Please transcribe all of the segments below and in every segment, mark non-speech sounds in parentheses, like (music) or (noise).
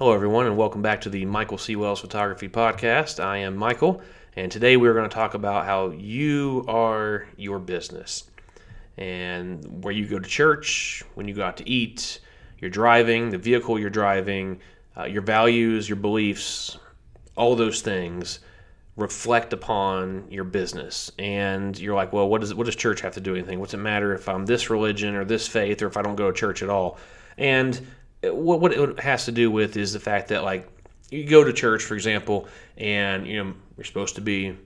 Hello, everyone, and welcome back to the Michael C. Wells Photography Podcast. I am Michael, and today we're going to talk about how you are your business and where you go to church, when you go out to eat, your driving, the vehicle you're driving, uh, your values, your beliefs, all those things reflect upon your business. And you're like, well, what does what does church have to do anything? What's it matter if I'm this religion or this faith or if I don't go to church at all? And what what it has to do with is the fact that like you go to church, for example, and you know you're supposed to be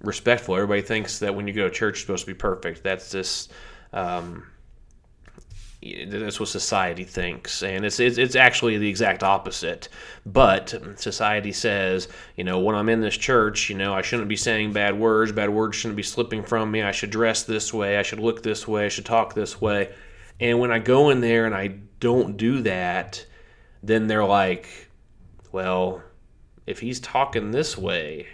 respectful. Everybody thinks that when you go to church, you're supposed to be perfect. That's this. Um, that's what society thinks, and it's, it's it's actually the exact opposite. But society says, you know, when I'm in this church, you know, I shouldn't be saying bad words. Bad words shouldn't be slipping from me. I should dress this way. I should look this way. I should talk this way. And when I go in there and I don't do that, then they're like, well, if he's talking this way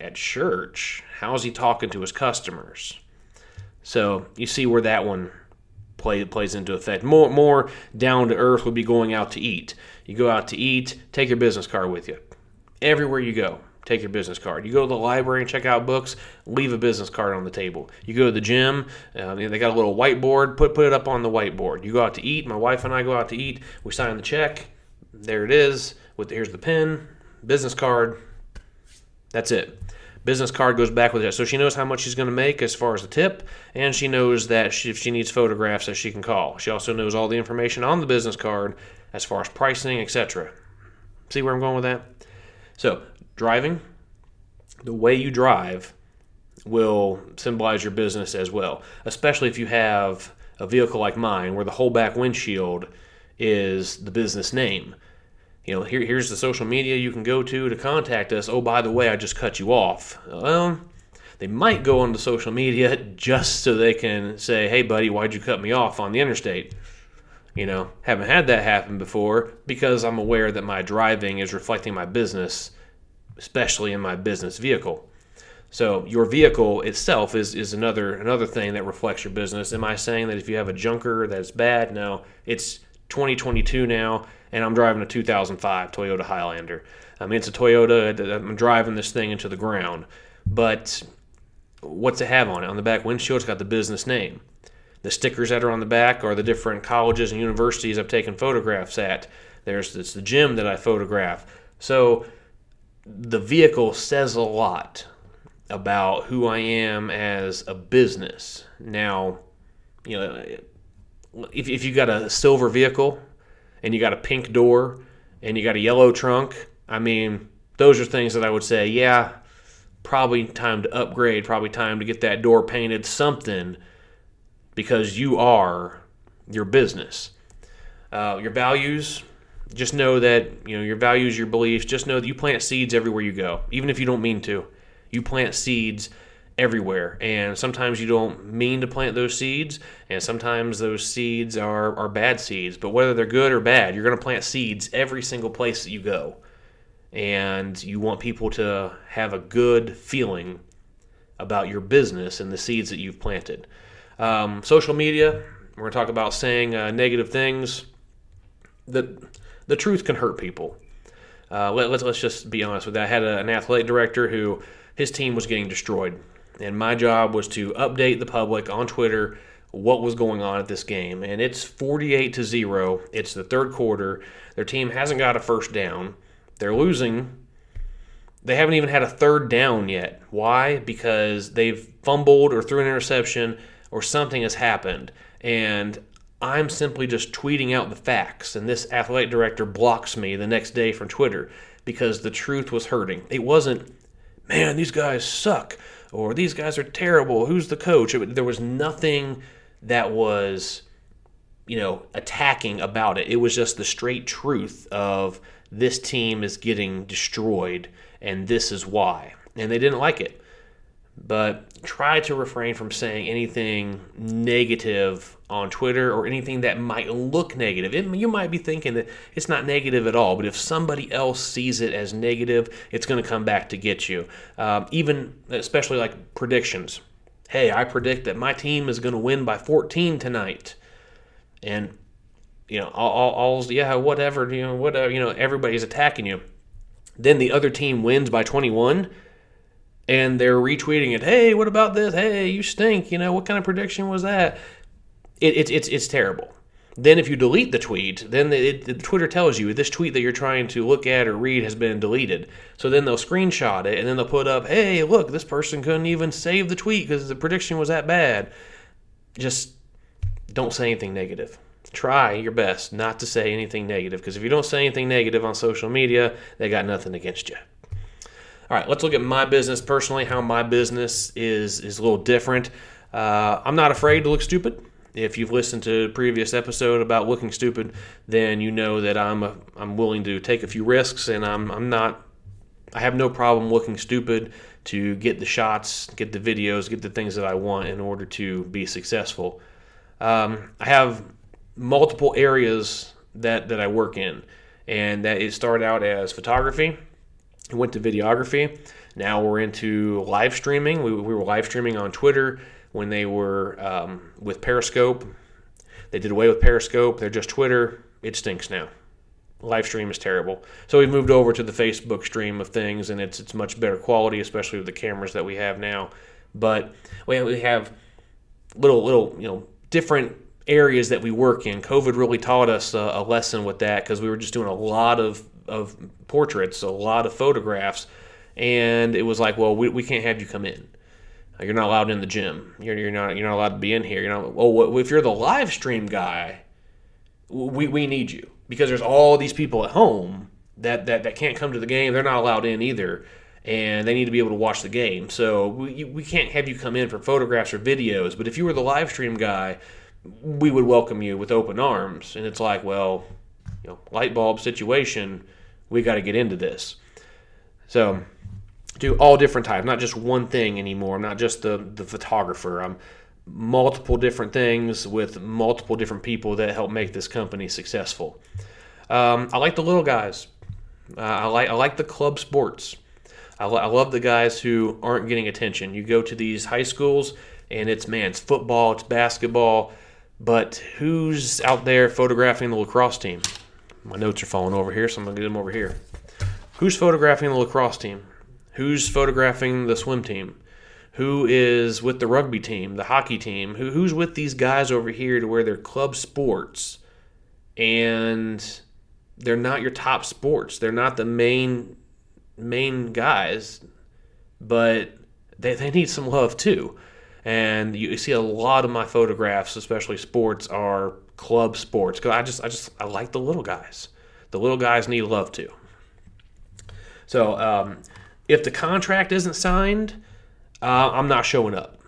at church, how's he talking to his customers? So you see where that one play, plays into effect. More, more down to earth would be going out to eat. You go out to eat, take your business card with you. Everywhere you go, take your business card. You go to the library and check out books, leave a business card on the table. You go to the gym, uh, they got a little whiteboard, put put it up on the whiteboard. You go out to eat. My wife and I go out to eat. We sign the check. There it is. With the, here's the pen, business card. That's it. Business card goes back with it, so she knows how much she's going to make as far as the tip, and she knows that she, if she needs photographs, that she can call. She also knows all the information on the business card as far as pricing, etc. See where I'm going with that? So driving, the way you drive will symbolize your business as well, especially if you have a vehicle like mine where the whole back windshield is the business name. You know, here, here's the social media you can go to to contact us. Oh, by the way, I just cut you off. Well, they might go onto social media (laughs) just so they can say, hey, buddy, why'd you cut me off on the interstate? You know, haven't had that happen before because I'm aware that my driving is reflecting my business especially in my business vehicle. So your vehicle itself is, is another another thing that reflects your business. Am I saying that if you have a junker that's bad? No, it's 2022 now, and I'm driving a 2005 Toyota Highlander. I mean, it's a Toyota. I'm driving this thing into the ground, but what's it have on it? On the back windshield, it's got the business name. The stickers that are on the back are the different colleges and universities I've taken photographs at. There's this the gym that I photograph. So the vehicle says a lot about who I am as a business. Now, you know, if, if you got a silver vehicle and you got a pink door and you got a yellow trunk, I mean, those are things that I would say, yeah, probably time to upgrade, probably time to get that door painted, something, because you are your business. Uh, your values, just know that you know your values, your beliefs. Just know that you plant seeds everywhere you go, even if you don't mean to. You plant seeds everywhere, and sometimes you don't mean to plant those seeds, and sometimes those seeds are are bad seeds. But whether they're good or bad, you're going to plant seeds every single place that you go, and you want people to have a good feeling about your business and the seeds that you've planted. Um, social media, we're going to talk about saying uh, negative things. That the truth can hurt people. Uh, let, us let's, let's just be honest with that. I had a, an athletic director who his team was getting destroyed, and my job was to update the public on Twitter what was going on at this game. And it's 48 to zero. It's the third quarter. Their team hasn't got a first down. They're losing. They haven't even had a third down yet. Why? Because they've fumbled or threw an interception or something has happened. And I'm simply just tweeting out the facts, and this athletic director blocks me the next day from Twitter because the truth was hurting. It wasn't, man, these guys suck, or these guys are terrible. Who's the coach? It, there was nothing that was, you know, attacking about it. It was just the straight truth of this team is getting destroyed, and this is why. And they didn't like it but try to refrain from saying anything negative on Twitter or anything that might look negative. It, you might be thinking that it's not negative at all, but if somebody else sees it as negative, it's going to come back to get you. Um, even, especially like predictions. Hey, I predict that my team is going to win by 14 tonight. And you know, all, all, yeah, whatever, you know, whatever, you know, everybody's attacking you. Then the other team wins by 21 and they're retweeting it. Hey, what about this? Hey, you stink. You know, what kind of prediction was that? It, it, it's, it's terrible. Then if you delete the tweet, then it, the Twitter tells you this tweet that you're trying to look at or read has been deleted. So then they'll screenshot it and then they'll put up, hey, look, this person couldn't even save the tweet because the prediction was that bad. Just don't say anything negative. Try your best not to say anything negative because if you don't say anything negative on social media, they got nothing against you. All right, let's look at my business personally, how my business is, is a little different. Uh, I'm not afraid to look stupid. If you've listened to a previous episode about looking stupid, then you know that I'm a, I'm willing to take a few risks, and I'm I'm not I have no problem looking stupid to get the shots, get the videos, get the things that I want in order to be successful. Um, I have multiple areas that that I work in, and that it started out as photography, went to videography. Now we're into live streaming. We, we were live streaming on Twitter when they were um, with Periscope. They did away with Periscope. They're just Twitter. It stinks now. Live stream is terrible. So we've moved over to the Facebook stream of things, and it's it's much better quality, especially with the cameras that we have now. But we have little little you know different areas that we work in. COVID really taught us a, a lesson with that because we were just doing a lot of of portraits, a lot of photographs, and it was like, well, we, we can't have you come in. You're not allowed in the gym. You're, you're not you're not allowed to be in here. You know. Oh, if you're the live stream guy, we, we need you because there's all these people at home that, that that can't come to the game. They're not allowed in either, and they need to be able to watch the game. So we we can't have you come in for photographs or videos. But if you were the live stream guy, we would welcome you with open arms. And it's like, well, you know, light bulb situation. We got to get into this. So do all different types, not just one thing anymore. I'm not just the, the photographer. I'm multiple different things with multiple different people that help make this company successful. Um, I like the little guys. Uh, I like I like the club sports. I, lo- I love the guys who aren't getting attention. You go to these high schools and it's man, it's football, it's basketball, but who's out there photographing the lacrosse team? My notes are falling over here, so I'm gonna get them over here. Who's photographing the lacrosse team? Who's photographing the swim team? Who is with the rugby team, the hockey team? Who, who's with these guys over here to where they're club sports and they're not your top sports. They're not the main main guys, but they, they need some love too. And you see a lot of my photographs, especially sports, are club sports because I just I just I like the little guys. The little guys need love too. So um, if the contract isn't signed, uh, I'm not showing up.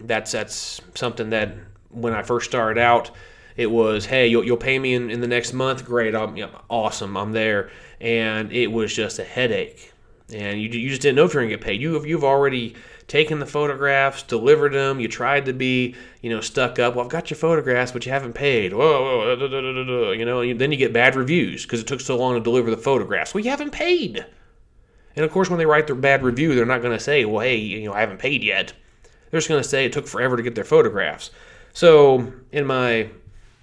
That's that's something that when I first started out, it was, hey, you'll, you'll pay me in, in the next month. Great, I'm awesome. I'm there, and it was just a headache, and you, you just didn't know if you're gonna get paid. You you've already taken the photographs, delivered them. You tried to be you know stuck up. Well, I've got your photographs, but you haven't paid. Whoa, whoa da, da, da, you know. then you get bad reviews because it took so long to deliver the photographs. Well, you haven't paid. And of course, when they write their bad review, they're not going to say, well, hey, you know, I haven't paid yet. They're just going to say it took forever to get their photographs. So, in my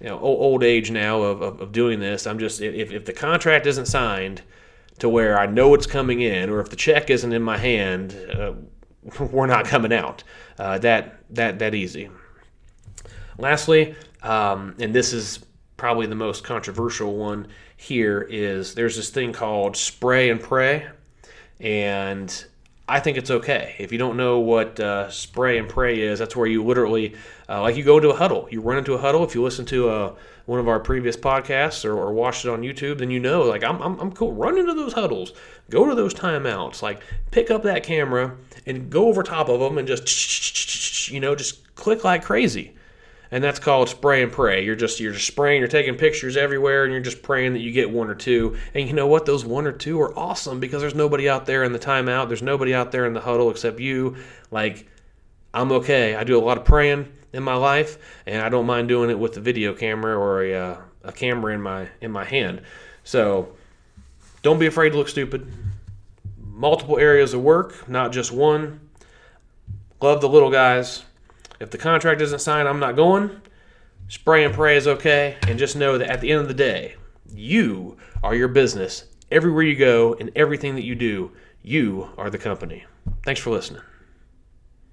you know old age now of, of, of doing this, I'm just if, if the contract isn't signed to where I know it's coming in, or if the check isn't in my hand, uh, (laughs) we're not coming out. Uh, that that that easy. Lastly, um, and this is probably the most controversial one here, is there's this thing called spray and pray and I think it's okay. If you don't know what uh, spray and pray is, that's where you literally, uh, like you go into a huddle. You run into a huddle. If you listen to uh, one of our previous podcasts or, or watch it on YouTube, then you know, like, I'm, I'm, I'm cool. Run into those huddles. Go to those timeouts. Like, pick up that camera and go over top of them and just, you know, just click like crazy and that's called spray and pray. You're just you're just spraying, you're taking pictures everywhere, and you're just praying that you get one or two. And you know what? Those one or two are awesome because there's nobody out there in the timeout. There's nobody out there in the huddle except you. Like I'm okay. I do a lot of praying in my life, and I don't mind doing it with a video camera or a, uh, a camera in my in my hand. So don't be afraid to look stupid. Multiple areas of work, not just one. Love the little guys if the contract isn't signed, I'm not going. Spray and pray is okay. And just know that at the end of the day, you are your business. Everywhere you go and everything that you do, you are the company. Thanks for listening.